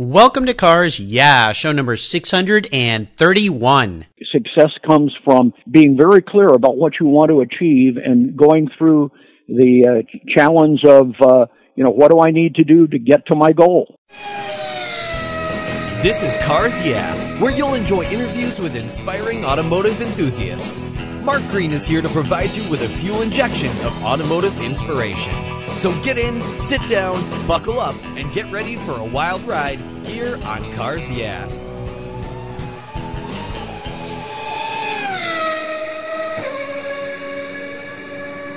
Welcome to Cars Yeah, show number 631. Success comes from being very clear about what you want to achieve and going through the uh, challenge of, uh, you know, what do I need to do to get to my goal? This is Cars Yeah, where you'll enjoy interviews with inspiring automotive enthusiasts. Mark Green is here to provide you with a fuel injection of automotive inspiration. So get in, sit down, buckle up, and get ready for a wild ride here on Cars Yeah.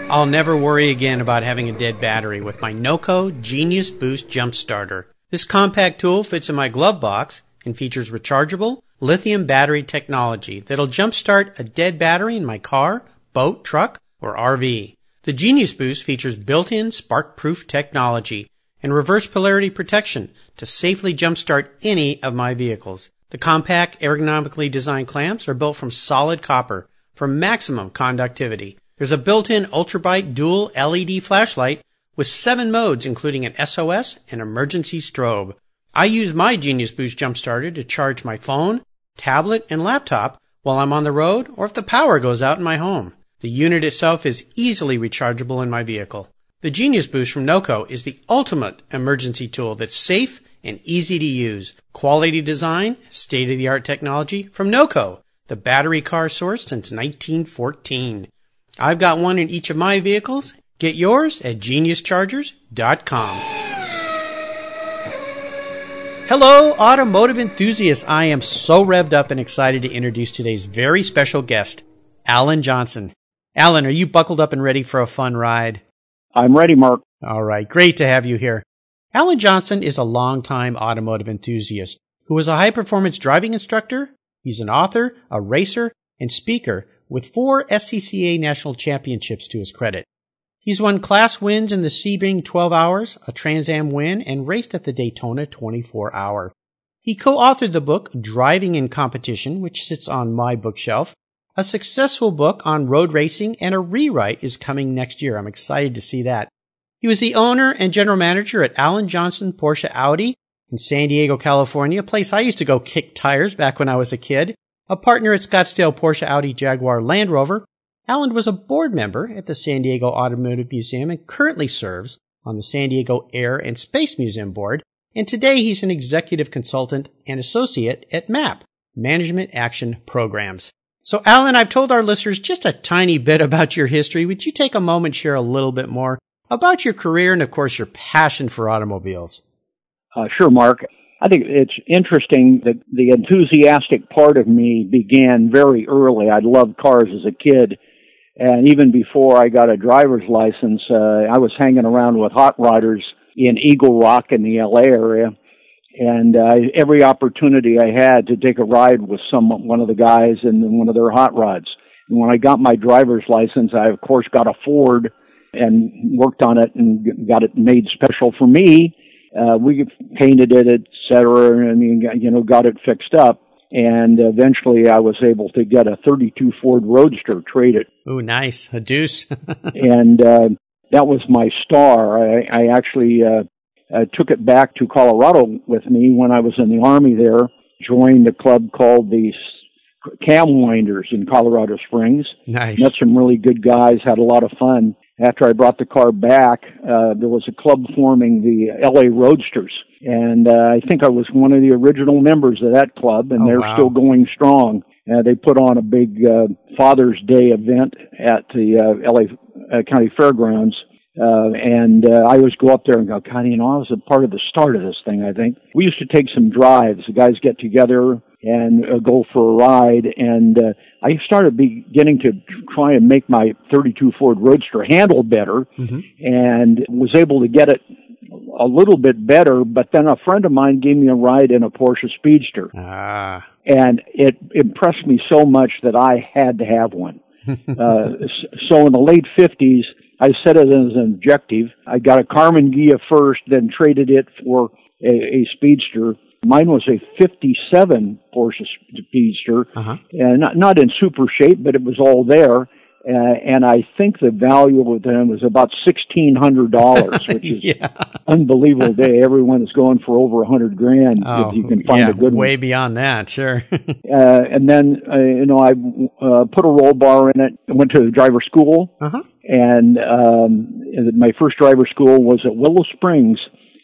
I'll never worry again about having a dead battery with my NOCO Genius Boost Jump Starter. This compact tool fits in my glove box and features rechargeable lithium battery technology that'll jumpstart a dead battery in my car, boat, truck, or RV. The Genius Boost features built-in spark-proof technology and reverse polarity protection to safely jumpstart any of my vehicles. The compact, ergonomically designed clamps are built from solid copper for maximum conductivity. There's a built-in ultrabright dual LED flashlight with seven modes including an SOS and emergency strobe. I use my Genius Boost Jump Starter to charge my phone, tablet, and laptop while I'm on the road or if the power goes out in my home. The unit itself is easily rechargeable in my vehicle. The Genius Boost from NOCO is the ultimate emergency tool that's safe and easy to use. Quality design, state of the art technology from NOCO, the battery car source since 1914. I've got one in each of my vehicles. Get yours at geniuschargers.com. Hello, automotive enthusiasts. I am so revved up and excited to introduce today's very special guest, Alan Johnson. Alan, are you buckled up and ready for a fun ride? I'm ready, Mark. All right, great to have you here. Alan Johnson is a longtime automotive enthusiast who is a high performance driving instructor. He's an author, a racer, and speaker with four SCCA national championships to his credit. He's won class wins in the Sebring 12 hours, a Trans Am win, and raced at the Daytona 24 hour. He co-authored the book Driving in Competition, which sits on my bookshelf, a successful book on road racing and a rewrite is coming next year. I'm excited to see that. He was the owner and general manager at Alan Johnson Porsche Audi in San Diego, California, a place I used to go kick tires back when I was a kid. A partner at Scottsdale Porsche Audi Jaguar Land Rover. Alan was a board member at the San Diego Automotive Museum and currently serves on the San Diego Air and Space Museum board. And today he's an executive consultant and associate at MAP, Management Action Programs. So, Alan, I've told our listeners just a tiny bit about your history. Would you take a moment, share a little bit more about your career and, of course, your passion for automobiles? Uh, sure, Mark. I think it's interesting that the enthusiastic part of me began very early. I loved cars as a kid. And even before I got a driver's license, uh, I was hanging around with hot rodders in Eagle Rock in the LA area and uh, every opportunity I had to take a ride with some one of the guys in one of their hot rods. And when I got my driver's license, I of course got a Ford and worked on it and got it made special for me. Uh, we painted it, etc., and you know got it fixed up. And eventually, I was able to get a 32 Ford Roadster traded. Oh, nice, a deuce. and uh, that was my star. I, I actually uh, uh, took it back to Colorado with me when I was in the Army there, joined a club called the Cam Winders in Colorado Springs. Nice. Met some really good guys, had a lot of fun. After I brought the car back, uh, there was a club forming the LA Roadsters. And uh, I think I was one of the original members of that club, and oh, they're wow. still going strong. Uh, they put on a big uh, Father's Day event at the uh, LA uh, County Fairgrounds uh, and uh, I always go up there and go, God, you know, I was a part of the start of this thing, I think. We used to take some drives. The guys get together and uh, go for a ride. And uh, I started beginning to try and make my 32 Ford Roadster handle better mm-hmm. and was able to get it a little bit better. But then a friend of mine gave me a ride in a Porsche Speedster. Ah. And it impressed me so much that I had to have one. uh, so in the late 50s, I set it as an objective. I got a Karmann Ghia first, then traded it for a, a Speedster. Mine was a 57 Porsche Speedster, uh-huh. and not, not in super shape, but it was all there. Uh, and I think the value of them was about sixteen hundred dollars, which is yeah. unbelievable day. Everyone is going for over a hundred grand Oh, if you can find yeah, a good way one. beyond that, sure. Uh, and then uh, you know I uh, put a roll bar in it. Went to the driver school, uh-huh. And um, my first driver school was at Willow Springs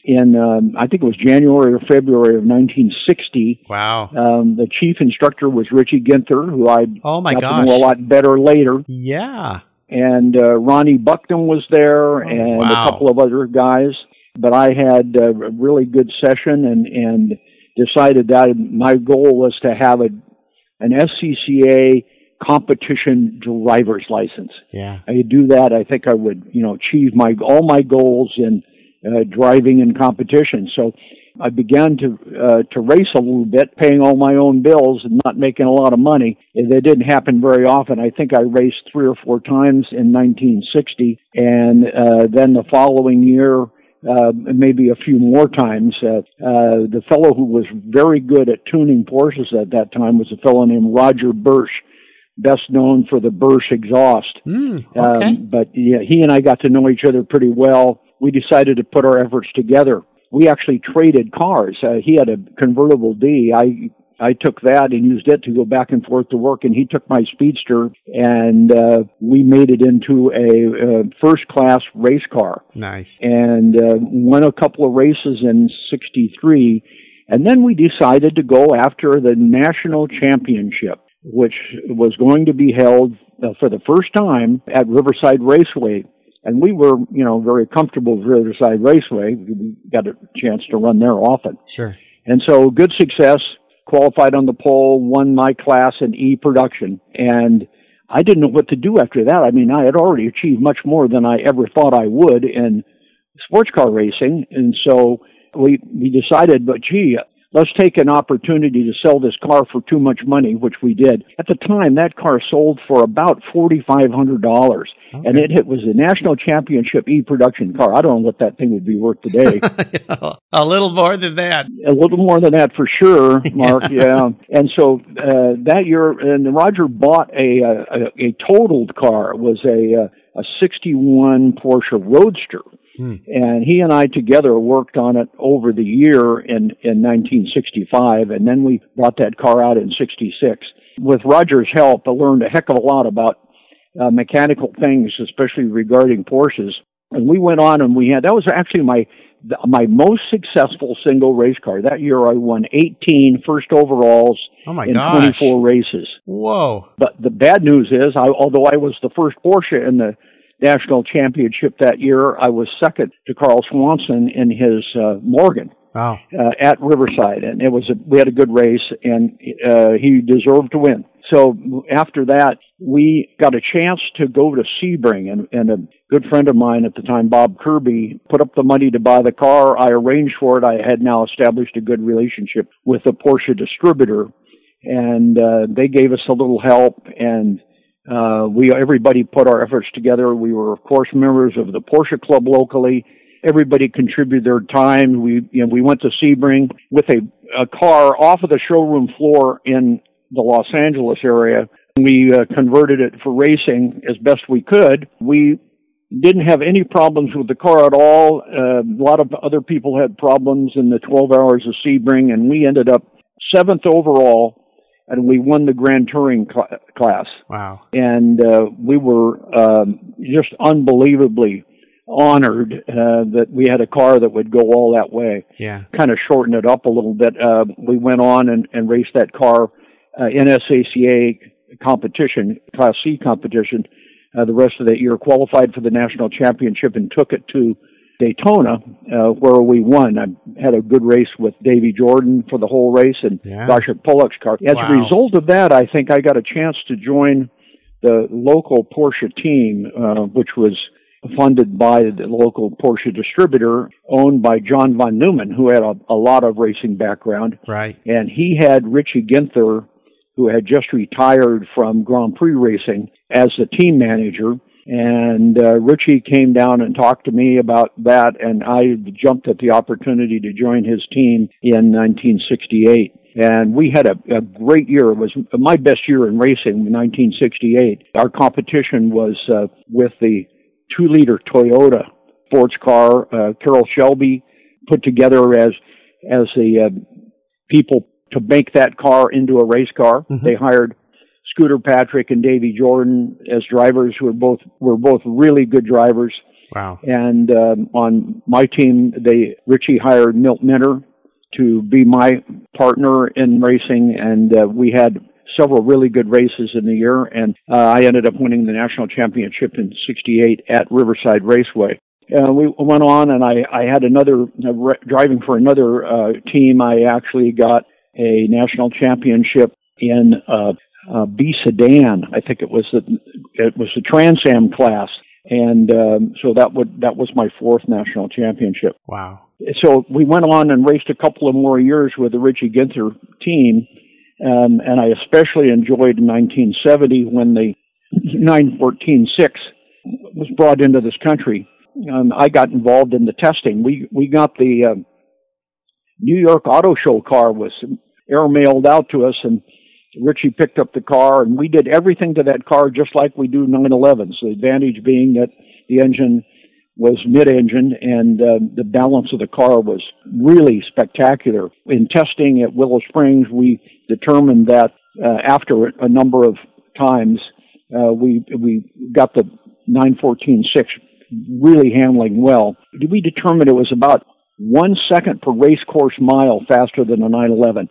in um, I think it was January or February of 1960. Wow. Um, the chief instructor was Richie Ginther, who I Oh my got gosh. to know a lot better later. Yeah. And uh, Ronnie Bucknum was there, and Oh, wow. a couple of other guys. But I had uh, a really good session, and and decided that my goal was to have a an SCCA competition driver's license. Yeah. I do that. I think I would, you know, achieve my all my goals in uh, driving in competition. So I began to uh, to race a little bit, paying all my own bills and not making a lot of money. And That didn't happen very often. I think I raced three or four times in 1960, and uh, then the following year. Uh, maybe a few more times. Uh, uh, the fellow who was very good at tuning Porsches at that time was a fellow named Roger Bursch, best known for the Bursch exhaust. Mm, okay. Um, but yeah, he and I got to know each other pretty well. We decided to put our efforts together. We actually traded cars. Uh, he had a convertible D. I I took that and used it to go back and forth to work, and he took my Speedster, and uh, we made it into a, uh first class race car nice. and uh, won a couple of races in 63 and then we decided to go after the national championship which was going to be held uh, for the first time at Riverside Raceway and we were you know very comfortable with Riverside Raceway we got a chance to run there often Sure. and so good success, qualified on the pole, won my class in E production. And I didn't know what to do after that. I mean, I had already achieved much more than I ever thought I would in sports car racing. And so we, we decided, but gee, let's take an opportunity to sell this car for too much money, which we did. At the time, that car sold for about $4,500 and it, it was a national championship E production car. I don't know what that thing would be worth today. a little more than that. a little more than that for sure, Mark. yeah. And so uh, that year, and Roger bought a a, a totaled car. It was a a '61 Porsche Roadster, Hmm. and he and I together worked on it over the year in in 1965, and then we brought that car out in '66. With Roger's help, I learned a heck of a lot about uh, mechanical things, especially regarding Porsches. And we went on and we had that was actually my my most successful single race car. That year I won 18 first overalls Oh in gosh. 24 races. Whoa. But the bad news is, I, although I was the first Porsche in the national championship that year, I was second to Carl Swanson in his uh, Morgan Wow. uh, at Riverside, and it was a, we had a good race, and uh, he deserved to win. So after that, we got a chance to go to Sebring, and, and a good friend of mine at the time, Bob Kirby, put up the money to buy the car. I arranged for it. I had now established a good relationship with the Porsche distributor, and uh, they gave us a little help, and uh, we everybody put our efforts together. We were, of course, members of the Porsche Club locally everybody contributed their time. We you know we went to Sebring with a, a car off of the showroom floor in the Los Angeles area. We uh, converted it for racing as best we could. We didn't have any problems with the car at all. Uh, a lot of other people had problems in the 12 hours of Sebring, and we ended up seventh overall, and we won the Grand Touring cl- class Wow. and uh, we were um, just unbelievably honored uh, that we had a car that would go all that way. Yeah. Kind of shorten it up a little bit. Uh, we went on and, and raced that car uh, in SCCA competition, Class C competition, uh, the rest of that year. Qualified for the national championship and took it to Daytona, uh, where we won. I had a good race with Davy Jordan for the whole race and Yeah. Vasek Polak's car. As Wow. a result of that, I think I got a chance to join the local Porsche team, uh, which was funded by the local Porsche distributor owned by John von Neumann, who had a, a lot of racing background. Right. And he had Richie Ginther, who had just retired from Grand Prix racing, as the team manager. And uh, Richie came down and talked to me about that, and I jumped at the opportunity to join his team in 1968. and we had a, a great year. It was my best year in racing in 1968. Our competition was uh, with the two-liter Toyota sports car. Uh, Carroll Shelby put together as as the uh, people to make that car into a race car. Mm-hmm. They hired Scooter Patrick and Davy Jordan as drivers who were both were both really good drivers. Wow. And um, on my team, they Richie hired Milt Minter to be my partner in racing, and uh, we had several really good races in the year. And uh, I ended up winning the national championship in '68 at Riverside Raceway. Uh, we went on, and I, I had another uh, driving for another uh, team. I actually got a national championship in uh, B sedan. I think it was the it was the Trans Am class, and um, so that would that was my fourth national championship. Wow! So we went on and raced a couple of more years with the Richie Ginther team, um, and I especially enjoyed 1970 when the 914-6 was brought into this country. Um, I got involved in the testing. We we got the uh, New York Auto Show car was airmailed out to us, and Richie picked up the car, and we did everything to that car just like we do 911s. The advantage being that the engine was mid-engine, and uh, the balance of the car was really spectacular. In testing at Willow Springs, we determined that uh, after a number of times, uh, we we got the 914-6 really handling well. We determined it was about one second per race course mile faster than a 911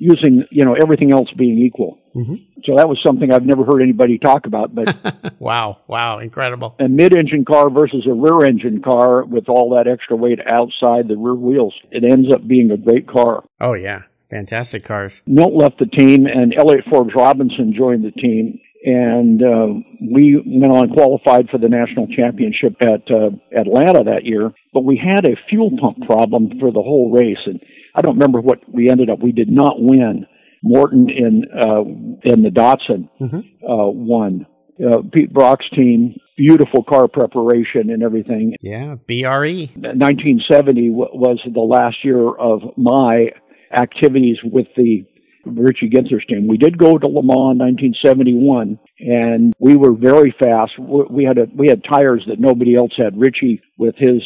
using you know everything else being equal. Mm-hmm. So that was something I've never heard anybody talk about. But wow, wow, incredible! A mid-engine car versus a rear-engine car with all that extra weight outside the rear wheels, it ends up being a great car. Oh yeah, fantastic cars. Milt left the team, and Elliott Forbes Robinson joined the team. And uh, we went on qualified for the national championship at uh, Atlanta that year, but we had a fuel pump problem for the whole race, and I don't remember what we ended up. We did not win. Morton in uh, in the Datsun mm-hmm. uh, won. Uh, Pete Brock's team, beautiful car preparation and everything. Yeah, BRE. 1970 w- was the last year of my activities with the Richie Ginther's team. We did go to Le Mans in 1971, and we were very fast. We had a, we had tires that nobody else had. Richie, with his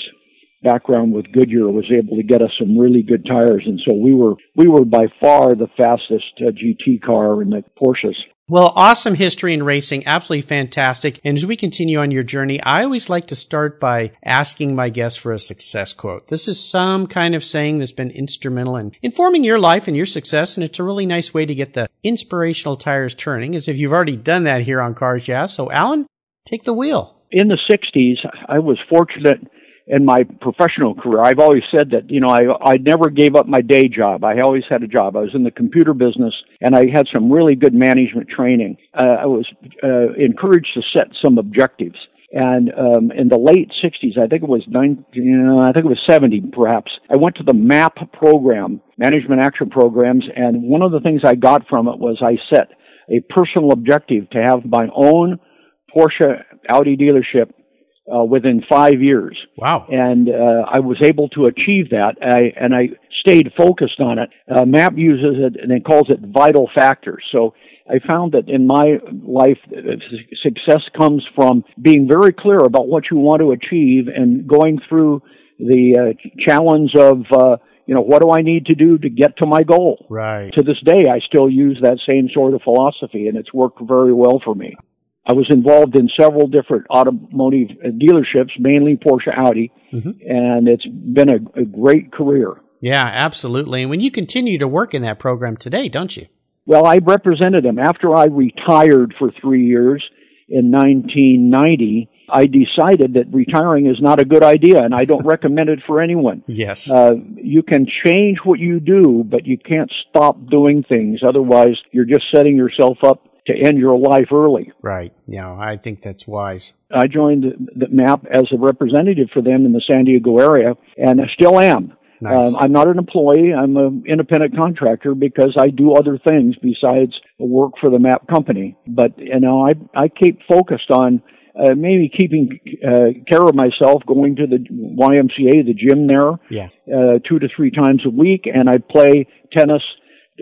background with Goodyear was able to get us some really good tires, and so we were we were by far the fastest uh, GT car in the Porsches. Well, awesome history in racing, absolutely fantastic. And as we continue on your journey, I always like to start by asking my guests for a success quote. This is some kind of saying that's been instrumental in informing your life and your success, and it's a really nice way to get the inspirational tires turning, as if you've already done that here on Cars Yeah. So, Alan, take the wheel. In the 60s, I was fortunate in my professional career, I've always said that, you know, I, I never gave up my day job. I always had a job. I was in the computer business and I had some really good management training. Uh, I was uh, encouraged to set some objectives. And um, in the late 60s, I think it was nine, you know, I think it was 70 perhaps, I went to the MAP program, Management Action Programs, and one of the things I got from it was I set a personal objective to have my own Porsche Audi dealership uh, within five years. Wow! And uh, I was able to achieve that, I, and I stayed focused on it. Uh, MAP uses it and it calls it vital factors. So I found that in my life, uh, success comes from being very clear about what you want to achieve and going through the uh, challenge of. Uh, you know, what do I need to do to get to my goal? Right. To this day, I still use that same sort of philosophy, and it's worked very well for me. I was involved in several different automotive dealerships, mainly Porsche Audi, mm-hmm. and it's been a, a, great career. Yeah, absolutely. And when you continue to work in that program today, don't you? Well, I represented them. After I retired for three years in 1990, I decided that retiring is not a good idea, and I don't recommend it for anyone. Yes. Uh, you can change what you do, but you can't stop doing things. Otherwise, you're just setting yourself up to end your life early. Right. Yeah, I think that's wise. I joined the MAP as a representative for them in the San Diego area, and I still am. Nice. Um, I'm not an employee. I'm an independent contractor because I do other things besides work for the MAP company. But you know, I I keep focused on uh, maybe keeping uh, care of myself, going to the YMCA, the gym there, yeah. uh, two to three times a week, and I play tennis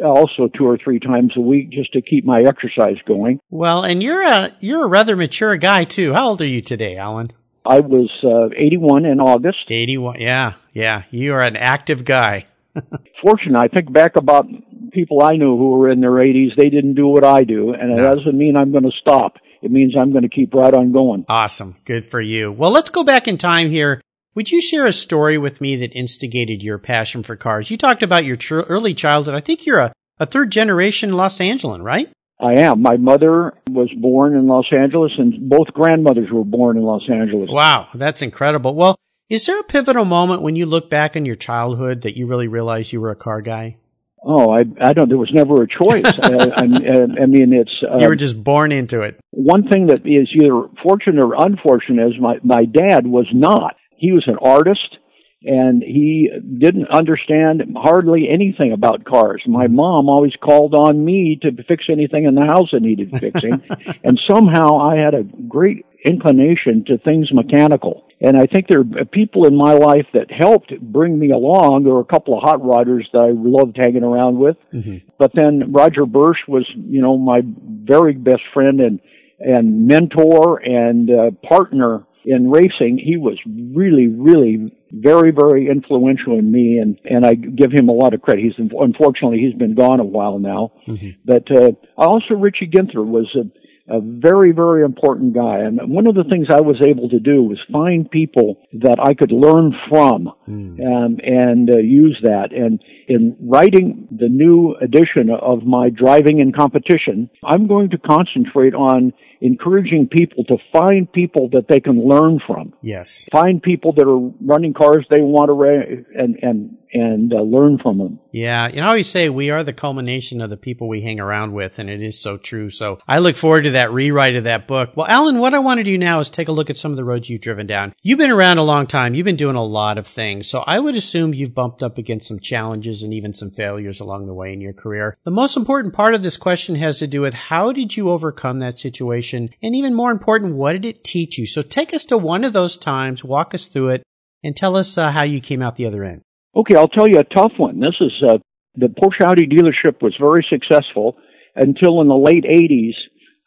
also two or three times a week just to keep my exercise going. Well, and you're a you're a rather mature guy too. How old are you today, Alan? I was uh, 81 in August. 81. Yeah, yeah. You are an active guy. Fortunate. I think back about people I knew who were in their 80s. They didn't do what I do, and it doesn't mean I'm going to stop. It means I'm going to keep right on going. Awesome. Good for you. Well, let's go back in time here. Would you share a story with me that instigated your passion for cars? You talked about your tr- early childhood. I think you're a, a third generation Los Angeles, right? I am. My mother was born in Los Angeles, and both grandmothers were born in Los Angeles. Wow, that's incredible. Well, is there a pivotal moment when you look back on your childhood that you really realize you were a car guy? Oh, I I don't. There was never a choice. uh, I, I, mean, it's uh, you were just born into it. One thing that is either fortunate or unfortunate is my my dad was not. He was an artist and he didn't understand hardly anything about cars. My mom always called on me to fix anything in the house that needed fixing, and somehow I had a great inclination to things mechanical. And I think there are people in my life that helped bring me along. There were a couple of hot rodders that I loved hanging around with. Mm-hmm. But then Roger Bursch was, you know, my very best friend and and mentor and uh, partner in racing, he was really, really very, very influential in me, and and I give him a lot of credit. He's unfortunately he's been gone a while now, mm-hmm. but uh, also Richie Ginther was a a very, very important guy. And one of the things I was able to do was find people that I could learn from mm. um, and uh, use that. And in writing the new edition of my Driving in Competition, I'm going to concentrate on encouraging people to find people that they can learn from. Yes. Find people that are running cars they want to ra- and and and uh, learn from them. Yeah, you know, I always say we are the culmination of the people we hang around with, and it is so true. So I look forward to that rewrite of that book. Well, Alan, what I want to do now is take a look at some of the roads you've driven down. You've been around a long time. You've been doing a lot of things. So I would assume you've bumped up against some challenges and even some failures along the way in your career. The most important part of this question has to do with how did you overcome that situation? And even more important, what did it teach you? So take us to one of those times, walk us through it, and tell us uh, how you came out the other end. Okay, I'll tell you a tough one. This is uh, the Porsche Audi dealership was very successful until in the late 80s,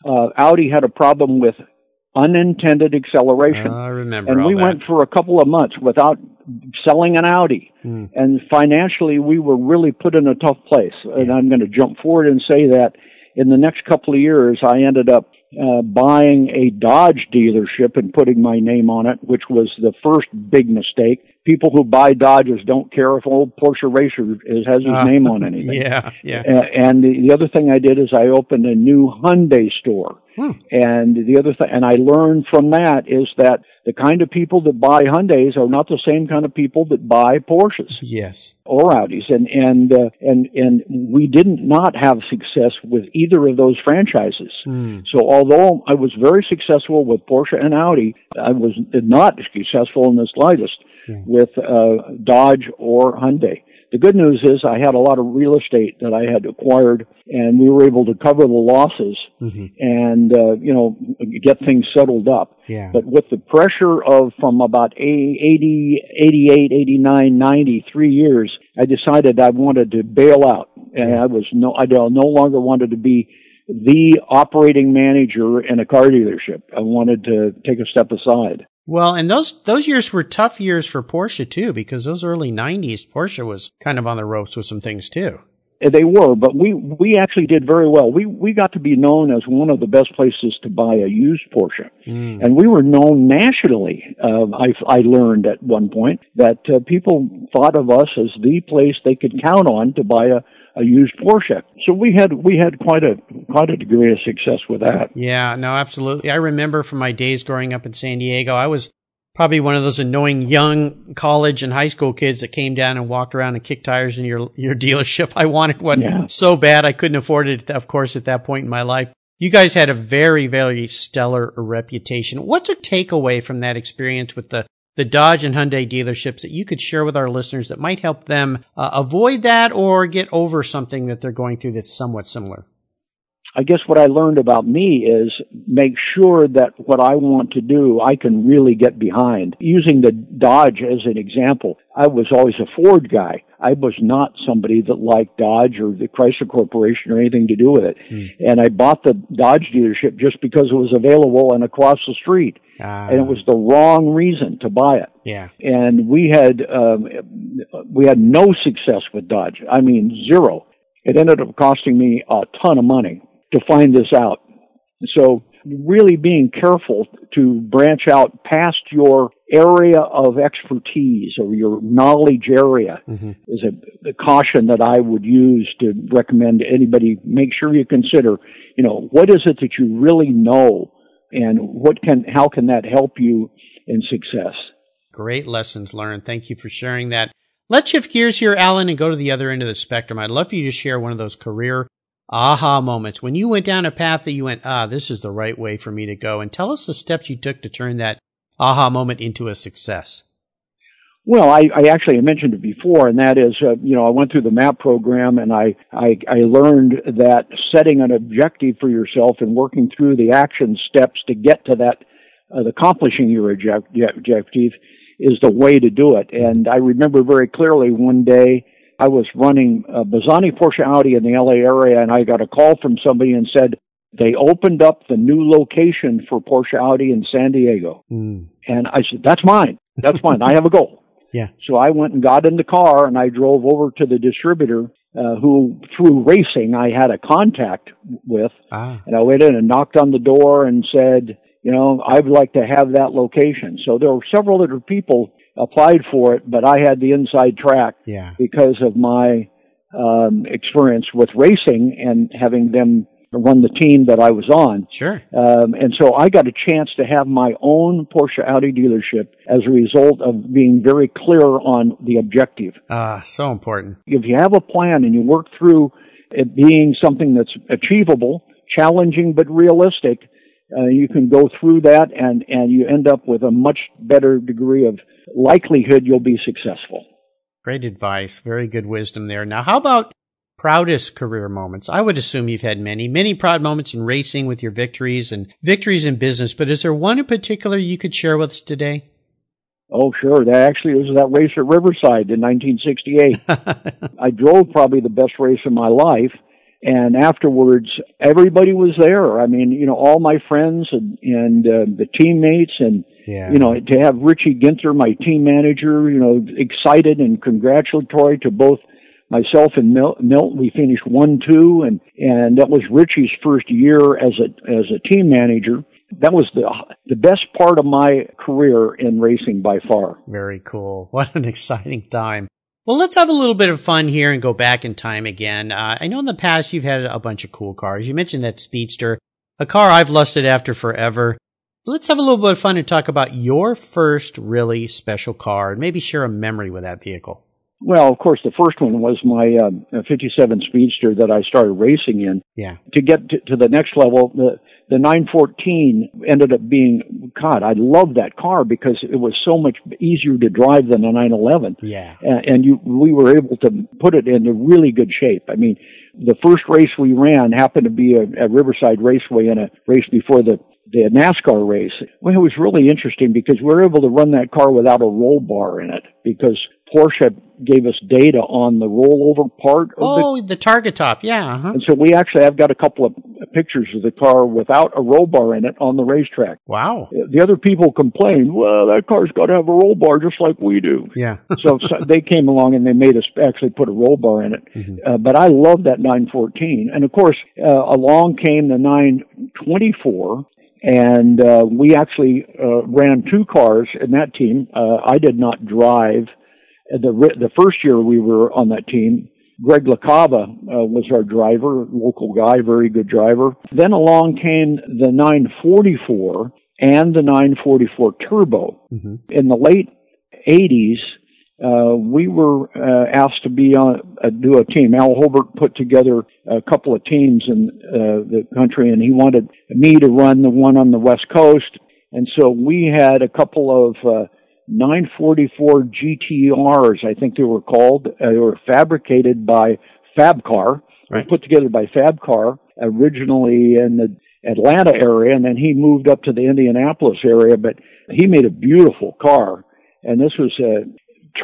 uh, Audi had a problem with unintended acceleration. I remember. And we that. went for a couple of months without selling an Audi. Mm. And financially, we were really put in a tough place. Yeah. And I'm going to jump forward and say that in the next couple of years, I ended up uh, buying a Dodge dealership and putting my name on it, which was the first big mistake. People who buy Dodges don't care if old Porsche Racer is, has his uh, name on anything. Yeah, yeah. Uh, and the, the other thing I did is I opened a new Hyundai store. Hmm. And the other thing, and I learned from that is that the kind of people that buy Hyundais are not the same kind of people that buy Porsches. Yes. Or Audis. And, and, uh, and, and we didn't not have success with either of those franchises. Hmm. So although I was very successful with Porsche and Audi, I was not successful in the slightest hmm. with, uh, Dodge or Hyundai. The good news is I had a lot of real estate that I had acquired, and we were able to cover the losses mm-hmm. and uh, you know get things settled up. Yeah. But with the pressure of from about 80, 88, 89, 90, three years, I decided I wanted to bail out, and yeah. I was no I no longer wanted to be the operating manager in a car dealership. I wanted to take a step aside. Well, and those those years were tough years for Porsche too, because those early '90s, Porsche was kind of on the ropes with some things too. They were, but we we actually did very well. We we got to be known as one of the best places to buy a used Porsche, mm. and we were known nationally. Uh, I I learned at one point that uh, people thought of us as the place they could count on to buy a a used Porsche. So we had we had quite a quite a degree of success with that. Yeah, no, absolutely. I remember from my days growing up in San Diego, I was probably one of those annoying young college and high school kids that came down and walked around and kicked tires in your your dealership. I wanted one yeah. so bad I couldn't afford it, of course, at that point in my life. You guys had a very, very stellar reputation. What's a takeaway from that experience with the the Dodge and Hyundai dealerships that you could share with our listeners that might help them uh, avoid that or get over something that they're going through that's somewhat similar? I guess what I learned about me is make sure that what I want to do, I can really get behind. Using the Dodge as an example, I was always a Ford guy. I was not somebody that liked Dodge or the Chrysler Corporation or anything to do with it. Mm. And I bought the Dodge dealership just because it was available and across the street. Uh, and it was the wrong reason to buy it. Yeah. And we had um, we had no success with Dodge. I mean, zero. It ended up costing me a ton of money to find this out. So really being careful to branch out past your area of expertise or your knowledge area mm-hmm. is a, a, caution that I would use to recommend to anybody. Make sure you consider, you know, what is it that you really know and what can, how can that help you in success? Great lessons learned. Thank you for sharing that. Let's shift gears here, Alan, and go to the other end of the spectrum. I'd love for you to share one of those career aha moments when you went down a path that you went, ah, this is the right way for me to go. And tell us the steps you took to turn that aha moment into a success. Well, I, I actually mentioned it before, and that is, uh, you know, I went through the MAP program, and I, I I learned that setting an objective for yourself and working through the action steps to get to that, uh, accomplishing your objective, is the way to do it. And I remember very clearly one day I was running uh, Bazzani Porsche Audi in the LA area, and I got a call from somebody and said they opened up the new location for Porsche Audi in San Diego. Mm. And I said, "That's mine. That's mine. I have a goal." Yeah. So I went and got in the car and I drove over to the distributor uh, who, through racing, I had a contact with. Ah. And I went in and knocked on the door and said, you know, I'd like to have that location. So there were several other people applied for it, but I had the inside track yeah. because of my um, experience with racing and having them run the team that I was on. Sure. Um, and so I got a chance to have my own Porsche Audi dealership as a result of being very clear on the objective. Ah, uh, so important. If you have a plan and you work through it being something that's achievable, challenging but realistic, uh, you can go through that and, and you end up with a much better degree of likelihood you'll be successful. Great advice. Very good wisdom there. Now, how about proudest career moments? I would assume you've had many, many proud moments in racing with your victories and victories in business, but is there one in particular you could share with us today? Oh, sure. That actually was that race at Riverside in 1968. I drove probably the best race of my life and afterwards everybody was there. I mean you know all my friends and and uh, the teammates and yeah. you know to have richie ginther my team manager you know excited and congratulatory to both myself and Milt, we finished one two and and that was richie's first year as a as a team manager. That was the the best part of my career in racing by far. Very cool. What an exciting time well, let's have a little bit of fun here and go back in time again. Uh, I know in the past you've had a bunch of cool cars. You mentioned that Speedster, a car I've lusted after forever. Let's have a little bit of fun and talk about your first really special car and maybe share a memory with that vehicle. Well, of course, the first one was my uh, 57 Speedster that I started racing in. Yeah. To get to, to the next level, the the 914 ended up being God. I love that car because it was so much easier to drive than a 911. Yeah. And, and you, we were able to put it into really good shape. I mean, the first race we ran happened to be a, a Riverside Raceway in a race before the the NASCAR race. Well, it was really interesting because we were able to run that car without a roll bar in it because Porsche gave us data on the rollover part of oh, the, the targa top, yeah. Uh-huh. And so we actually have got a couple of pictures of the car without a roll bar in it on the racetrack. Wow. The other people complained, well, that car's got to have a roll bar just like we do. Yeah. so, so, they came along and they made us actually put a roll bar in it. Mm-hmm. Uh, but I love that 914. And of course, uh, along came the 924 and uh, we actually uh, ran two cars in that team. Uh, I did not drive the the first year we were on that team. Greg LaCava uh, was our driver, local guy, very good driver. Then along came the 944 and the 944 Turbo. Mm-hmm. In the late 80s, uh, we were uh, asked to be on uh, do a team. Al Holbert put together a couple of teams in uh, the country, and he wanted me to run the one on the West Coast. And so we had a couple of uh, 944 GTRs, I think they were called. Uh, they were fabricated by Fabcar, right. put together by Fabcar, originally in the Atlanta area, and then he moved up to the Indianapolis area. But he made a beautiful car, and this was a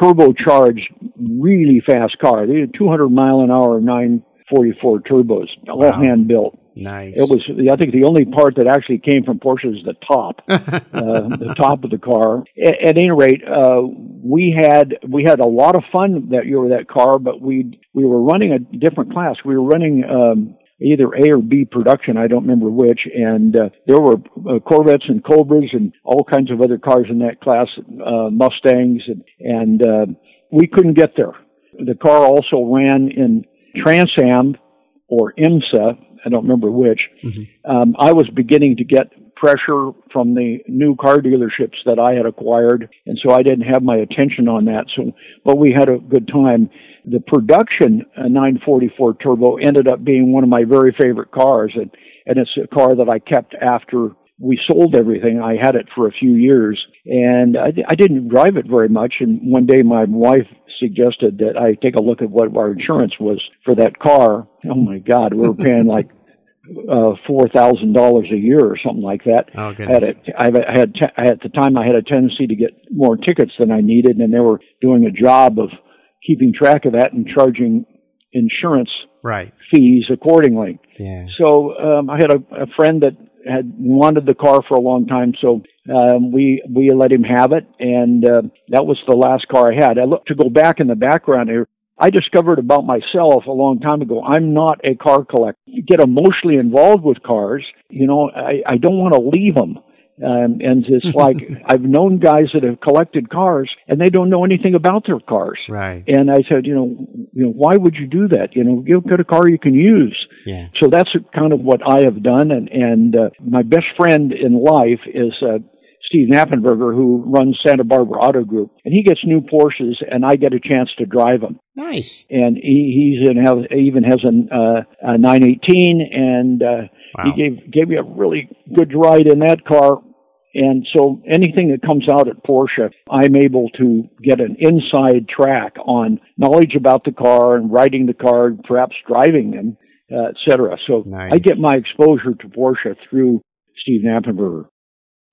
turbocharged, really fast car. They had 200 mile an hour 944 turbos, all Wow. hand built. Nice. It was, I think, the only part that actually came from Porsche is the top, uh, the top of the car. At, at any rate, uh, we had we had a lot of fun that year with that car, but we we were running a different class. We were running um, either A or B production, I don't remember which, and uh, there were uh, Corvettes and Cobras and all kinds of other cars in that class, uh, Mustangs, and, and uh, we couldn't get there. The car also ran in Trans Am or IMSA, I don't remember which. Um, I was beginning to get pressure from the new car dealerships that I had acquired, and so I didn't have my attention on that. So, but we had a good time. The production uh, 944 Turbo ended up being one of my very favorite cars, and and it's a car that I kept after we sold everything. I had it for a few years, and I, I didn't drive it very much. And one day, my wife suggested that I take a look at what our insurance was for that car. Oh my God, we were paying like uh, four thousand dollars a year or something like that. oh goodness. a, I had te- at the time I had a tendency to get more tickets than I needed, and they were doing a job of keeping track of that and charging insurance Right. fees accordingly. Yeah. So um, I had a, a friend that had wanted the car for a long time, so um, we we let him have it, and uh, that was the last car I had. I look to go back in the background here. I discovered about myself a long time ago. I'm not a car collector. Get emotionally involved with cars. You know, I, I don't want to leave them. Um, and it's like I've known guys that have collected cars and they don't know anything about their cars. Right. And I said, you know, you know, why would you do that? You know, get, a car you can use. Yeah. So that's kind of what I have done. And, and uh, my best friend in life is uh, Steve Knappenberger, who runs Santa Barbara Auto Group. And he gets new Porsches, and I get a chance to drive them. Nice. And he he's in have, even has an, uh, a 918, and uh, Wow. he gave gave me a really good ride in that car. And so anything that comes out at Porsche, I'm able to get an inside track on knowledge about the car and riding the car, perhaps driving them, uh, et cetera. So Nice. I get my exposure to Porsche through Steve Knappenberger.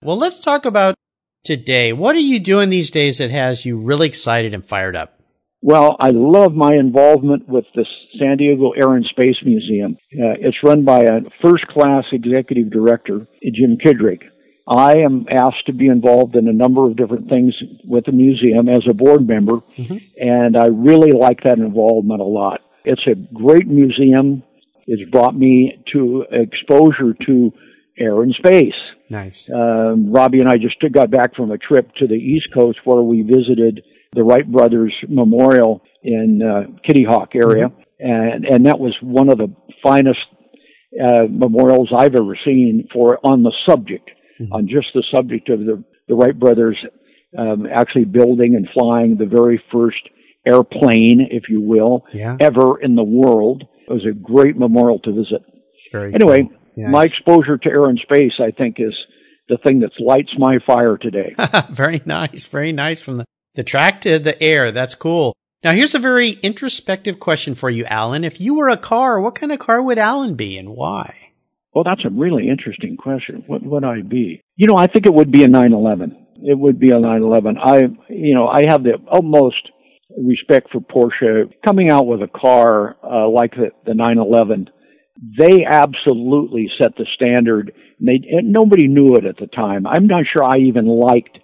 Well, let's talk about today. What are you doing these days that has you really excited and fired up? Well, I love my involvement with the San Diego Air and Space Museum. Uh, it's run by a first class executive director, Jim Kidrick. I am asked to be involved in a number of different things with the museum as a board member, Mhm. and I really like that involvement a lot. It's a great museum. It's brought me to exposure to air and space. Nice. Um, Robbie and I just got back from a trip to the East Coast where we visited the Wright Brothers Memorial in uh, Kitty Hawk area, and and that was one of the finest uh, memorials I've ever seen for on the subject, Mhm. on just the subject of the the Wright brothers um, actually building and flying the very first airplane, if you will, Yeah. ever in the world. It was a great memorial to visit. Very Anyway, cool. Yes. my exposure to air and space, I think, is the thing that lights my fire today. very nice. Very nice. From the, the track to the air. That's cool. Now here's a very introspective question for you, Alan. If you were a car, what kind of car would Alan be and why? well, that's a really interesting question. What would I be? You know, I think it would be a 911. It would be a 911. I, you know, I have the utmost respect for Porsche coming out with a car uh, like the, the 911. They absolutely set the standard. And they and nobody knew it at the time. I'm not sure I even liked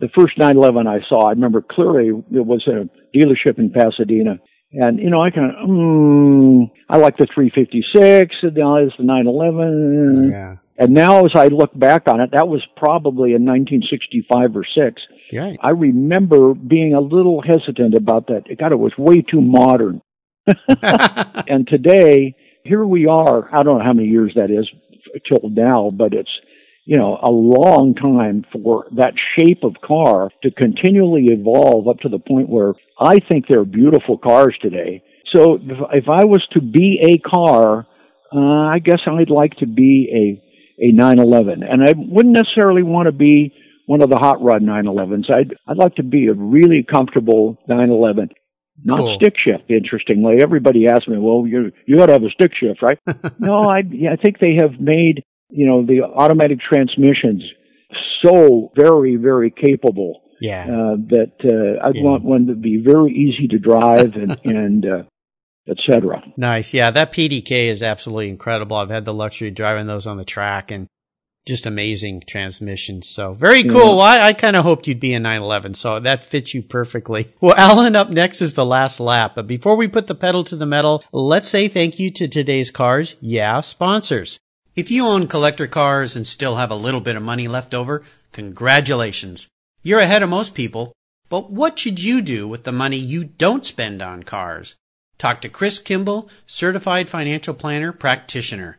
the first 911 I saw. I remember clearly it was a dealership in Pasadena. And, you know, I kind of, mm, I like the 356, and now it's the 911. Yeah. And now as I look back on it, that was probably in 1965 or 6. Yeah. I remember being a little hesitant about that. God, it was way too modern. And today, here we are. I don't know how many years that is till now, but it's, you know, a long time for that shape of car to continually evolve up to the point where I think they're beautiful cars today. So if, I was to be a car, uh, I guess I'd like to be a, a 911. And I wouldn't necessarily want to be one of the hot rod 911s. I'd, I'd like to be a really comfortable 911. Not Cool. stick shift. Interestingly, everybody asks me, "Well, you you got to have a stick shift, right?" no, I yeah, I think they have made you know the automatic transmissions so very very capable Yeah. uh, that uh, I'd Yeah. want one to be very easy to drive and and uh, etc. Nice. Yeah, that PDK is absolutely incredible. I've had the luxury of driving those on the track and just amazing transmission. So very Yeah. cool. Mm-hmm. I, I kind of hoped you'd be a 911, so that fits you perfectly. Well, Alan, up next is the last lap. But before we put the pedal to the metal, let's say thank you to today's Cars Yeah sponsors. If you own collector cars and still have a little bit of money left over, congratulations. You're ahead of most people. But what should you do with the money you don't spend on cars? Talk to Chris Kimball, certified financial planner practitioner.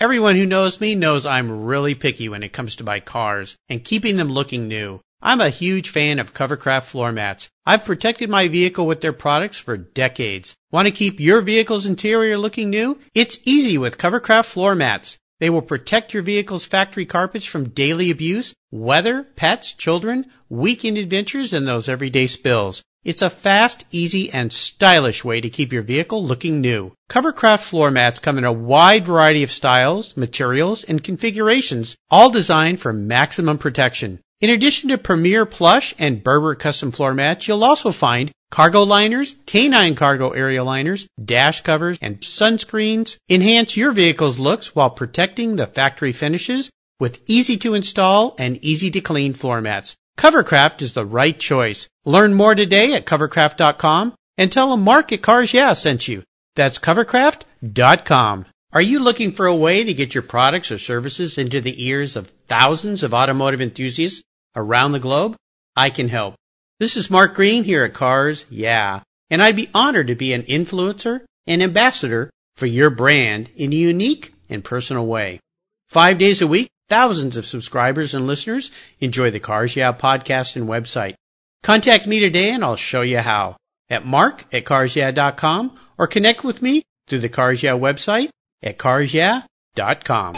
Everyone who knows me knows I'm really picky when it comes to my cars and keeping them looking new. I'm a huge fan of Covercraft floor mats. I've protected my vehicle with their products for decades. Want to keep your vehicle's interior looking new? It's easy with Covercraft floor mats. They will protect your vehicle's factory carpets from daily abuse, weather, pets, children, weekend adventures, and those everyday spills. It's a fast, easy, and stylish way to keep your vehicle looking new. Covercraft floor mats come in a wide variety of styles, materials, and configurations, all designed for maximum protection. In addition to Premier Plush and Berber custom floor mats, you'll also find cargo liners, canine cargo area liners, dash covers, and sunscreens. Enhance your vehicle's looks while protecting the factory finishes with easy to install and easy to clean floor mats. Covercraft is the right choice. Learn more today at covercraft.com and tell them Mark at Cars Yeah sent you. That's covercraft.com. Are you looking for a way to get your products or services into the ears of thousands of automotive enthusiasts around the globe? I can help. This is Mark Green here at Cars Yeah, and I'd be honored to be an influencer and ambassador for your brand in a unique and personal way. Five days a week, thousands of subscribers and listeners enjoy the Cars Yeah podcast and website. Contact me today and I'll show you how at mark at carsyeah.com or connect with me through the Cars Yeah website at carsyeah.com.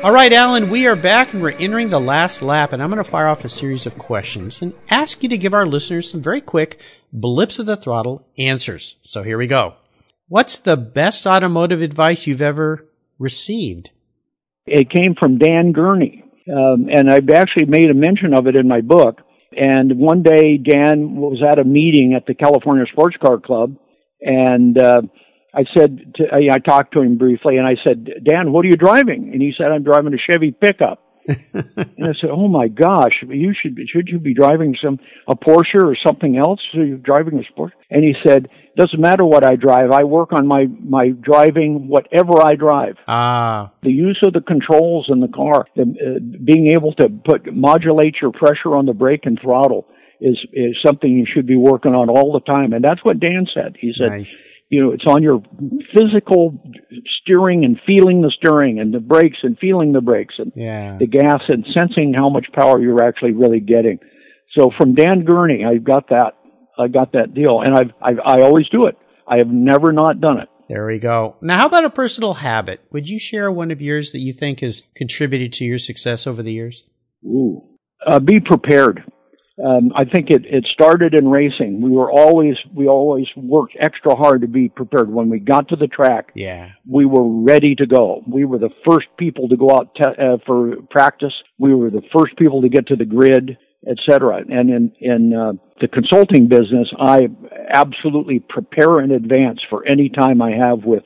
All right, Alan, we are back and we're entering the last lap, and I'm going to fire off a series of questions and ask you to give our listeners some very quick blips of the throttle answers. So here we go. What's the best automotive advice you've ever received? It came from Dan Gurney, um, and I've actually made a mention of it in my book. And one day, Dan was at a meeting at the California Sports Car Club, and uh, I said, to, I, I talked to him briefly, and I said, Dan, what are you driving? And he said, I'm driving a Chevy pickup. And I said, "Oh my gosh, you should should you be driving some a Porsche or something else? Are you driving a sport?" And he said, "Doesn't matter what I drive. I work on my my driving whatever I drive. Ah, The use of the controls in the car, the, uh, being able to put modulate your pressure on the brake and throttle." Is, is something you should be working on all the time, and that's what Dan said. He said, nice. You know, it's on your physical steering and feeling the steering and the brakes and feeling the brakes and Yeah. the gas and sensing how much power you're actually really getting. So from Dan Gurney, I got that. I got that deal, and I've, I've I always do it. I have never not done it. There we go. Now, how about a personal habit? Would you share one of yours that you think has contributed to your success over the years? Ooh. Uh, be prepared. Um, I think it, it started in racing. We were always we always worked extra hard to be prepared. When we got to the track, Yeah. we were ready to go. We were the first people to go out te- uh, for practice. We were the first people to get to the grid, etc. And in in uh, the consulting business, I absolutely prepare in advance for any time I have with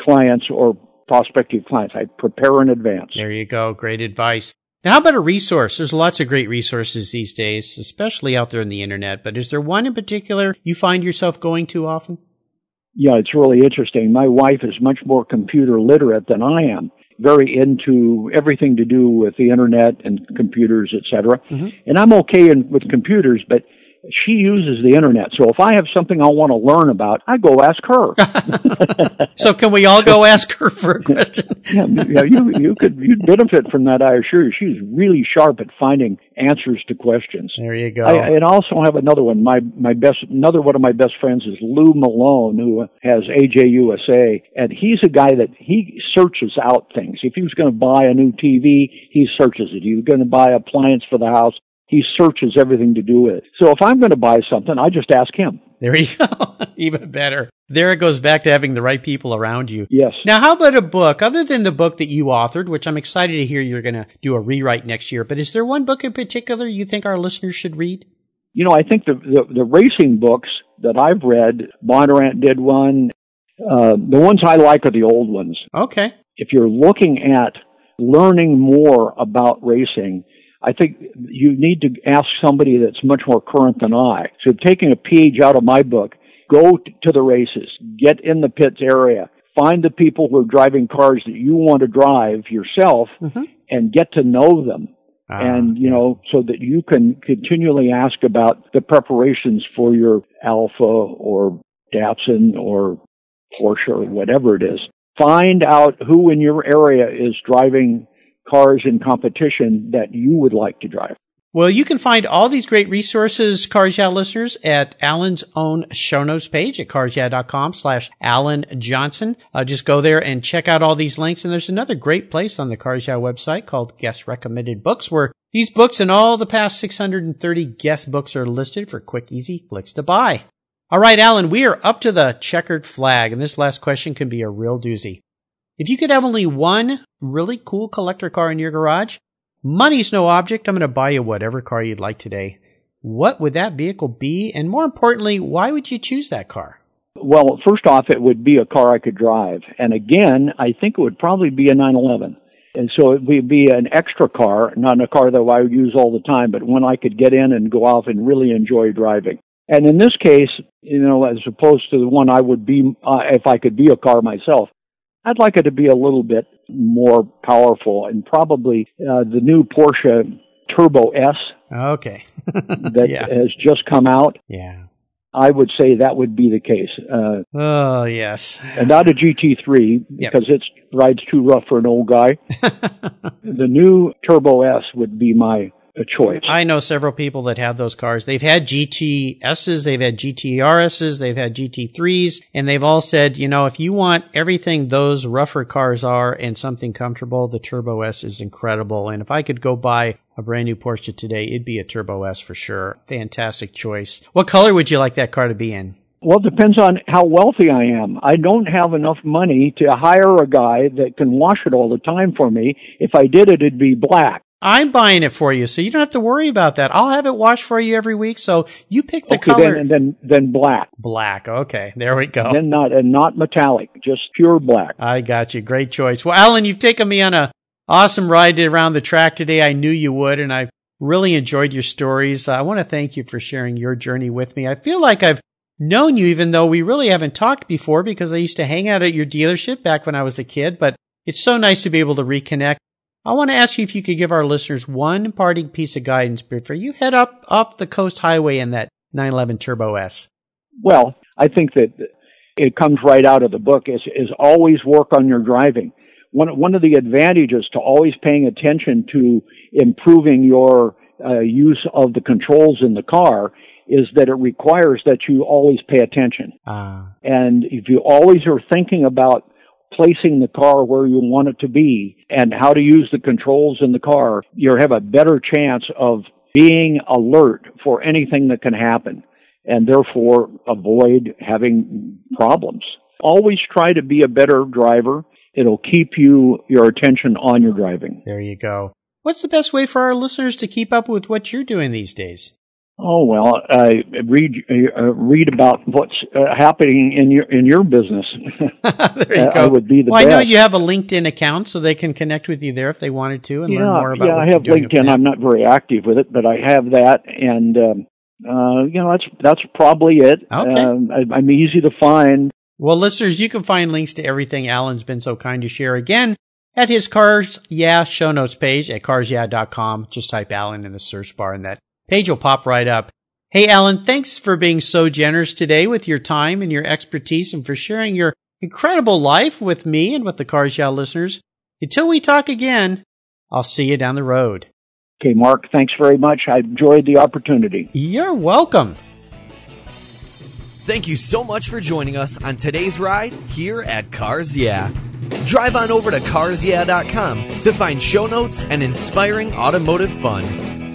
clients or prospective clients. I prepare in advance. There you go. Great advice. Now, how about a resource? There's lots of great resources these days, especially out there on the internet, but is there one in particular you find yourself going to often? Yeah, it's really interesting. My wife is much more computer literate than I am. Very into everything to do with the internet and computers, etc. Mhm. And I'm okay in, with computers, but she uses the internet. So if I have something I want to learn about, I go ask her. so can we all go ask her for a question? yeah, yeah, you you could you'd benefit from that. I assure you. She's really sharp at finding answers to questions. There you go. I, and also have another one. My my best another one of my best friends is Lou Malone, who has AJUSA, and he's a guy that he searches out things. If he was going to buy a new TV, he searches it. He was going to buy appliance for the house, he searches everything to do with it. So if I'm going to buy something, I just ask him. There you go. Even better. There it goes back to having the right people around you. Yes. Now, how about a book other than the book that you authored, which I'm excited to hear you're going to do a rewrite next year, but is there one book in particular you think our listeners should read? You know, I think the, the, the racing books that I've read, Bondurant did one. Uh, the ones I like are the old ones. Okay. If you're looking at learning more about racing, I think you need to ask somebody that's much more current than I. So taking a page out of my book, go to the races, get in the pits area, find the people who are driving cars that you want to drive yourself mm-hmm. and get to know them. Uh, and, you know, so that you can continually ask about the preparations for your Alfa or Datsun or Porsche or whatever it is. Find out who in your area is driving cars in competition that you would like to drive. Well, you can find all these great resources, Cars Yeah listeners, at Alan's own show notes page at carsyeah.com slash Alan Johnson. Uh, just go there and check out all these links. And there's another great place on the Cars Yeah website called Guest Recommended Books where these books and all the past 630 guest books are listed for quick, easy clicks to buy. All right, Alan, we are up to the checkered flag, and this last question can be a real doozy. If you could have only one really cool collector car in your garage, money's no object. I'm going to buy you whatever car you'd like today. What would that vehicle be? And more importantly, why would you choose that car? Well, first off, it would be a car I could drive. And again, I think it would probably be a 911. And so it would be an extra car, not a car that I would use all the time, but one I could get in and go off and really enjoy driving. And in this case, you know, as opposed to the one I would be uh, if I could be a car myself, I'd like it to be a little bit more powerful and probably uh, the new Porsche Turbo S. Okay. that yeah. has just come out. Yeah. I would say that would be the case. Uh, oh yes, and not a GT3 because yep. it rides too rough for an old guy. the new Turbo S would be my a choice. I know several people that have those cars. They've had GTSs, they've had GTRSs, they've had GT3s, and they've all said, you know, if you want everything those rougher cars are and something comfortable, the Turbo S is incredible. And if I could go buy a brand new Porsche today, it'd be a Turbo S for sure. Fantastic choice. What color would you like that car to be in? Well, it depends on how wealthy I am. I don't have enough money to hire a guy that can wash it all the time for me. If I did it, it'd be black. I'm buying it for you, so you don't have to worry about that. I'll have it washed for you every week. So you pick the okay, color. Then, then, then black. Black. Okay, there we go. Then not and not metallic, just pure black. I got you. Great choice. Well, Alan, you've taken me on a awesome ride around the track today. I knew you would, and I really enjoyed your stories. I want to thank you for sharing your journey with me. I feel like I've known you, even though we really haven't talked before, because I used to hang out at your dealership back when I was a kid. But it's so nice to be able to reconnect. I want to ask you if you could give our listeners one parting piece of guidance before you head up up the coast highway in that 911 Turbo S. Well, I think that it comes right out of the book is is always work on your driving. One one of the advantages to always paying attention to improving your uh, use of the controls in the car is that it requires that you always pay attention. Uh. And if you always are thinking about placing the car where you want it to be and how to use the controls in the car, you have a better chance of being alert for anything that can happen and therefore avoid having problems. Always try to be a better driver. It'll keep you your attention on your driving. There you go. What's the best way for our listeners to keep up with what you're doing these days? Oh well, uh, read uh, read about what's uh, happening in your in your business. there you go. would be the well, best. I know you have a LinkedIn account, so they can connect with you there if they wanted to and yeah, learn more about. Yeah, I have LinkedIn. I'm not very active with it, but I have that, and um, uh, you know that's that's probably it. Okay. Um, I, I'm easy to find. Well, listeners, you can find links to everything Alan's been so kind to share again at his Cars Yeah show notes page at carsyeah.com. Just type Alan in the search bar and that page will pop right up. Hey, Alan, thanks for being so generous today with your time and your expertise and for sharing your incredible life with me and with the Cars Yeah listeners. Until we talk again, I'll see you down the road. Okay, Mark, thanks very much. I enjoyed the opportunity. You're welcome. Thank you so much for joining us on today's ride here at Cars Yeah. Drive on over to carsyeah.com to find show notes and inspiring automotive fun.